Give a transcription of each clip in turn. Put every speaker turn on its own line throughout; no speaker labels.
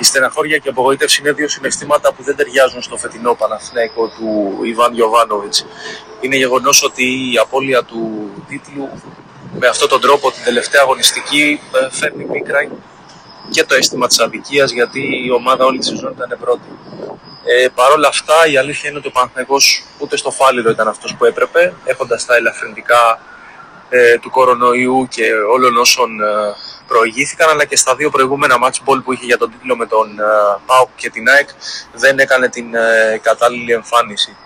Η στεναχώρια και η απογοήτευση είναι δύο συναισθήματα που δεν ταιριάζουν στο φετινό Παναθηναϊκό του Ιβάν Γιοβάνοβιτ. Είναι γεγονός ότι η απώλεια του τίτλου με αυτόν τον τρόπο την τελευταία αγωνιστική ε, φέρνει πίκρα και το αίσθημα της αδικίας γιατί η ομάδα όλη τη σεζόν ήταν πρώτη. Ε, Παρ' όλα αυτά, η αλήθεια είναι ότι ο Παναθηναϊκός ούτε στο φάληρο ήταν αυτός που έπρεπε, έχοντας τα ελαφρυντικά ε, του κορονοϊού και όλων όσων ε, προηγήθηκαν, αλλά και στα δύο προηγούμενα match ball που είχε για τον τίτλο με τον ε, ΠΑΟΚ και την ΑΕΚ δεν έκανε την ε, κατάλληλη εμφάνιση.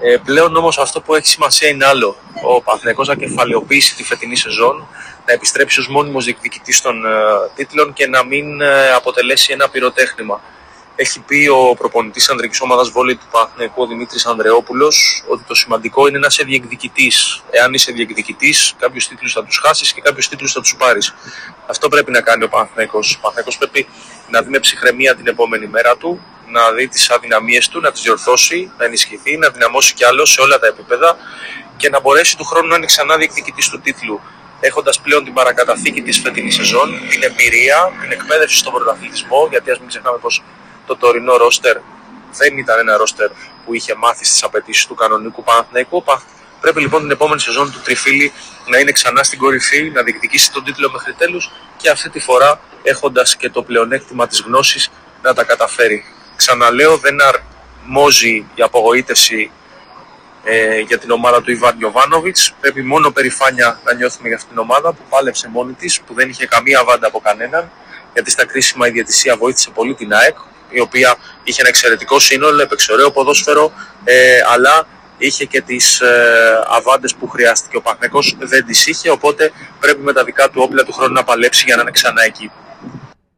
Ε, πλέον όμως αυτό που έχει σημασία είναι άλλο. Ο Παναθηναϊκός να κεφαλαιοποιήσει τη φετινή σεζόν, να επιστρέψει ως μόνιμος διεκδικητής των ε, τίτλων και να μην ε, αποτελέσει ένα πυροτέχνημα. Έχει πει ο προπονητής ανδρικής ομάδας βόλεϊ του Παναθηναϊκού, ο Δημήτρης Ανδρεόπουλος, ότι το σημαντικό είναι να είσαι διεκδικητής. Εάν είσαι διεκδικητής, κάποιου τίτλους θα τους χάσεις και κάποιου τίτλους θα τους πάρεις. Αυτό πρέπει να κάνει ο Παναθηναϊκός. Ο Παναθηναϊκός πρέπει να δει με ψυχραιμία την επόμενη μέρα του, να δει τις αδυναμίες του, να τις διορθώσει, να ενισχυθεί, να δυναμώσει κι άλλο σε όλα τα επίπεδα και να μπορέσει του χρόνου να είναι ξανά διεκδικητής του τίτλου. Έχοντας πλέον την παρακαταθήκη της φετινής σεζόν, την εμπειρία, την εκπαίδευση στον πρωταθλητισμό, γιατί ας μην ξεχνάμε πως το τωρινό ρόστερ δεν ήταν ένα ρόστερ που είχε μάθει στις απαιτήσεις του κανονικού Παναθηναϊκού. Πρέπει λοιπόν την επόμενη σεζόν του Τριφίλη να είναι ξανά στην κορυφή, να διεκδικήσει τον τίτλο μέχρι τέλους και αυτή τη φορά έχοντας και το πλεονέκτημα της γνώσης να τα καταφέρει. Ξαναλέω, δεν αρμόζει η απογοήτευση ε, για την ομάδα του Ιβάν Γιοβάνοβιτ. Πρέπει μόνο περηφάνεια να νιώθουμε για αυτήν την ομάδα που πάλεψε μόνη της, που δεν είχε καμία βάντα από κανέναν. Γιατί στα κρίσιμα η διαιτησία βοήθησε πολύ την ΑΕΚ, η οποία είχε ένα εξαιρετικό σύνολο, έπαιξε ωραίο ποδόσφαιρο, ε, αλλά είχε και τις ε, αβάντες που χρειάστηκε. Ο Παναθηναϊκός δεν τις είχε, οπότε πρέπει με τα δικά του όπλα του χρόνου να παλέψει για να είναι ξανά εκεί.